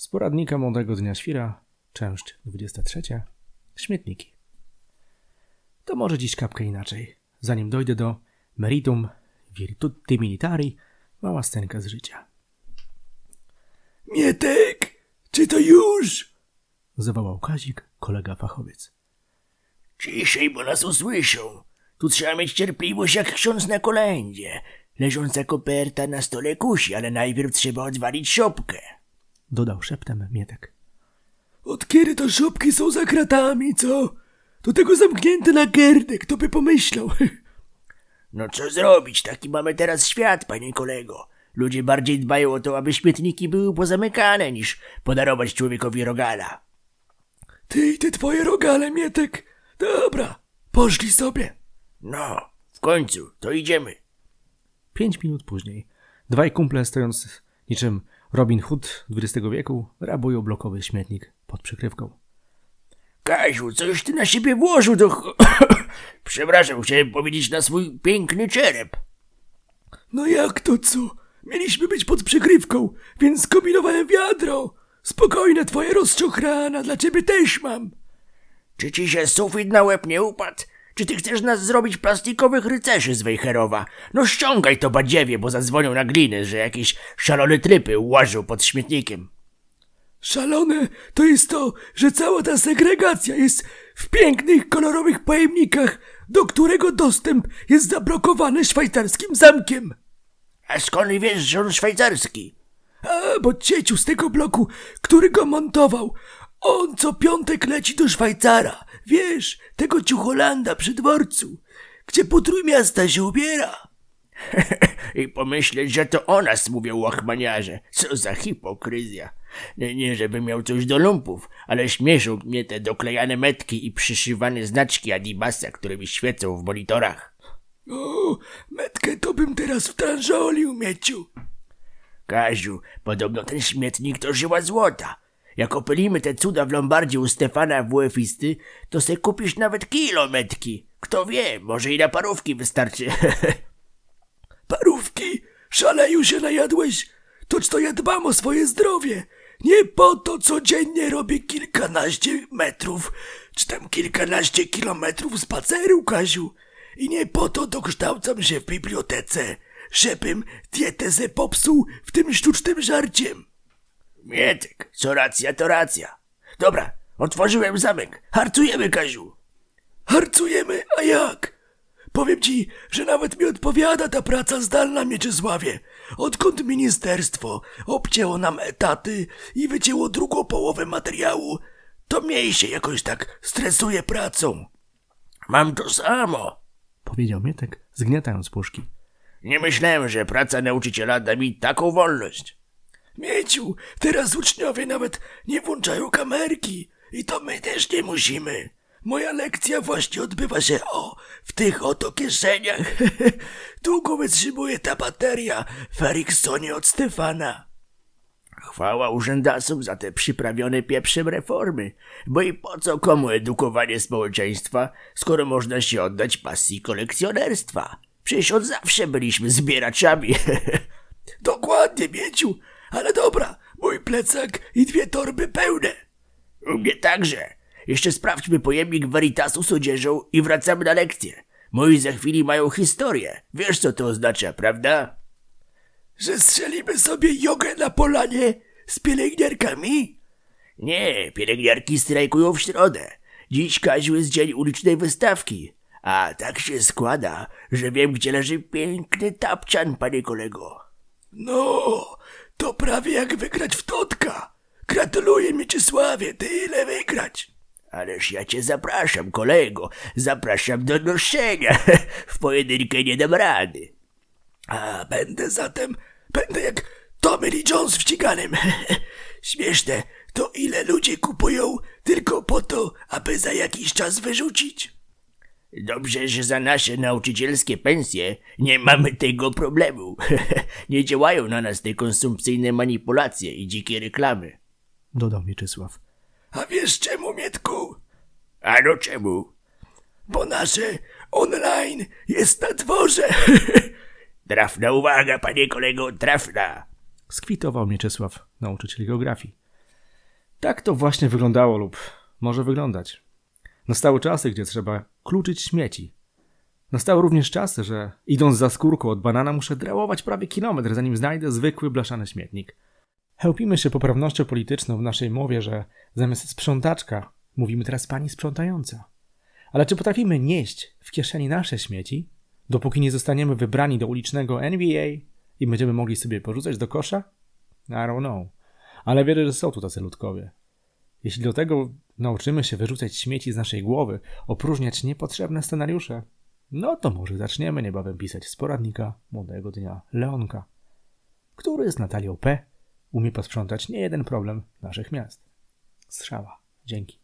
Z poradnika Młodego Dnia Świra, część 23. Śmietniki. To może dziś kapkę inaczej. Zanim dojdę do meritum virtuti militari, mała scenka z życia. Mietek, czy to już? Zawołał Kazik, kolega fachowiec. Ciszej, bo nas usłyszą. Tu trzeba mieć cierpliwość jak ksiądz na kolędzie. Leżąca koperta na stole kusi, ale najpierw trzeba odwalić szopkę. Dodał szeptem Mietek. Od kiedy to szopki są za kratami, co? Do tego zamknięte na gerdek, kto by pomyślał? No co zrobić, taki mamy teraz świat, panie kolego. Ludzie bardziej dbają o to, aby śmietniki były pozamykane, niż podarować człowiekowi rogala. Ty i te twoje rogale, Mietek. Dobra, poszli sobie. No, w końcu, to idziemy. Pięć minut później dwaj kumple stojąc niczym Robin Hood XX wieku rabują blokowy śmietnik pod przykrywką. Kaziu, coś ty na siebie włożył do... Przepraszam, chciałem powiedzieć na swój piękny czerep. No jak to co? Mieliśmy być pod przykrywką, więc skombinowałem wiadro. Spokojne twoje rozczochrana, dla ciebie też mam. Czy ci się sufit na łeb nie upadł? Czy ty chcesz nas zrobić plastikowych rycerzy z Wejherowa? No ściągaj to badziewie, bo zadzwonią na gliny, że jakieś szalone trypy łażą pod śmietnikiem. Szalone to jest to, że cała ta segregacja jest w pięknych, kolorowych pojemnikach, do którego dostęp jest zablokowany szwajcarskim zamkiem. A skąd wiesz, że on szwajcarski? A, bo cieciu z tego bloku, który go montował, on co piątek leci do Szwajcara. Wiesz, tego ciucholanda przy dworcu, gdzie po trójmiasta się ubiera. I pomyśleć, że to o nas mówią łachmaniarze. Co za hipokryzja. Nie, nie, żebym miał coś do lumpów, ale śmieszą mnie te doklejane metki i przyszywane znaczki Adibasa, które mi świecą w monitorach. O, metkę to bym teraz wtrążolił, mieciu. Kaziu, podobno ten śmietnik to żyła złota. Jak opylimy te cuda w Lombardzie u Stefana WF-isty, to se kupisz nawet kilometki. Kto wie, może i na parówki wystarczy. Parówki? Szaleju się najadłeś? Toć to ja dbam o swoje zdrowie. Nie po to codziennie robię kilkanaście metrów, czy tam kilkanaście kilometrów spaceru, Kaziu. I nie po to dokształcam się w bibliotece, żebym dietę popsuł w tym sztucznym żarciem. Mietek, co racja, to racja. Dobra, otworzyłem zamek. Harcujemy, Kaziu. Harcujemy? A jak? Powiem ci, że nawet mi odpowiada ta praca zdalna, Mieczysławie. Odkąd ministerstwo obcięło nam etaty i wycięło drugą połowę materiału, to mniej się jakoś tak stresuje pracą. Mam to samo. Powiedział Mietek, zgniatając puszki. Nie myślałem, że praca nauczyciela da mi taką wolność. Mieciu, teraz uczniowie nawet nie włączają kamerki i to my też nie musimy. Moja lekcja właśnie odbywa się o, w tych oto kieszeniach. Długo wytrzymuje ta bateria w Eriksonie od Stefana. Chwała urzędasom za te przyprawione pieprzem reformy, bo i po co komu edukowanie społeczeństwa, skoro można się oddać pasji kolekcjonerstwa? Przecież od zawsze byliśmy zbieraczami. Dokładnie, Mieciu, ale dobra, mój plecak i dwie torby pełne. U mnie także. Jeszcze sprawdźmy pojemnik Veritasu z odzieżą i wracamy na lekcję. Moi za chwili mają historię. Wiesz co to oznacza, prawda? Że strzelimy sobie jogę na polanie z pielęgniarkami? Nie, pielęgniarki strajkują w środę. Dziś Kaziu jest dzień ulicznej wystawki. A tak się składa, że wiem, gdzie leży piękny tapczan, panie kolego. No, to prawie jak wygrać w Totka. Gratuluję, Mieczysławie, tyle wygrać. Ależ ja cię zapraszam, kolego. Zapraszam do noszenia. W pojedynkę nie dam rady. A będę zatem, będę jak Tommy Lee Jones w ściganym. Śmieszne, to ile ludzie kupują tylko po to, aby za jakiś czas wyrzucić. Dobrze, że za nasze nauczycielskie pensje nie mamy tego problemu. nie działają na nas te konsumpcyjne manipulacje i dzikie reklamy. Dodał Mieczysław. A wiesz czemu, Mietku? A no czemu? Bo nasze online jest na dworze. trafna uwaga, panie kolego, trafna. Skwitował Mieczysław, nauczyciel geografii. Tak to właśnie wyglądało lub może wyglądać. Nastały czasy, gdzie trzeba kluczyć śmieci. Nastały również czasy, że idąc za skórką od banana muszę drałować prawie kilometr, zanim znajdę zwykły blaszany śmietnik. Chełpimy się poprawnością polityczną w naszej mowie, że zamiast sprzątaczka mówimy teraz pani sprzątająca. Ale czy potrafimy nieść w kieszeni nasze śmieci, dopóki nie zostaniemy wybrani do ulicznego NBA i będziemy mogli sobie porzucać do kosza? I don't know. Ale wierzę, że są tu tacy ludkowie. Jeśli do tego nauczymy się wyrzucać śmieci z naszej głowy, opróżniać niepotrzebne scenariusze, no to może zaczniemy niebawem pisać z poradnika młodego dnia Leonka, który z Natalią P. umie posprzątać nie jeden problem naszych miast. Strzała. Dzięki.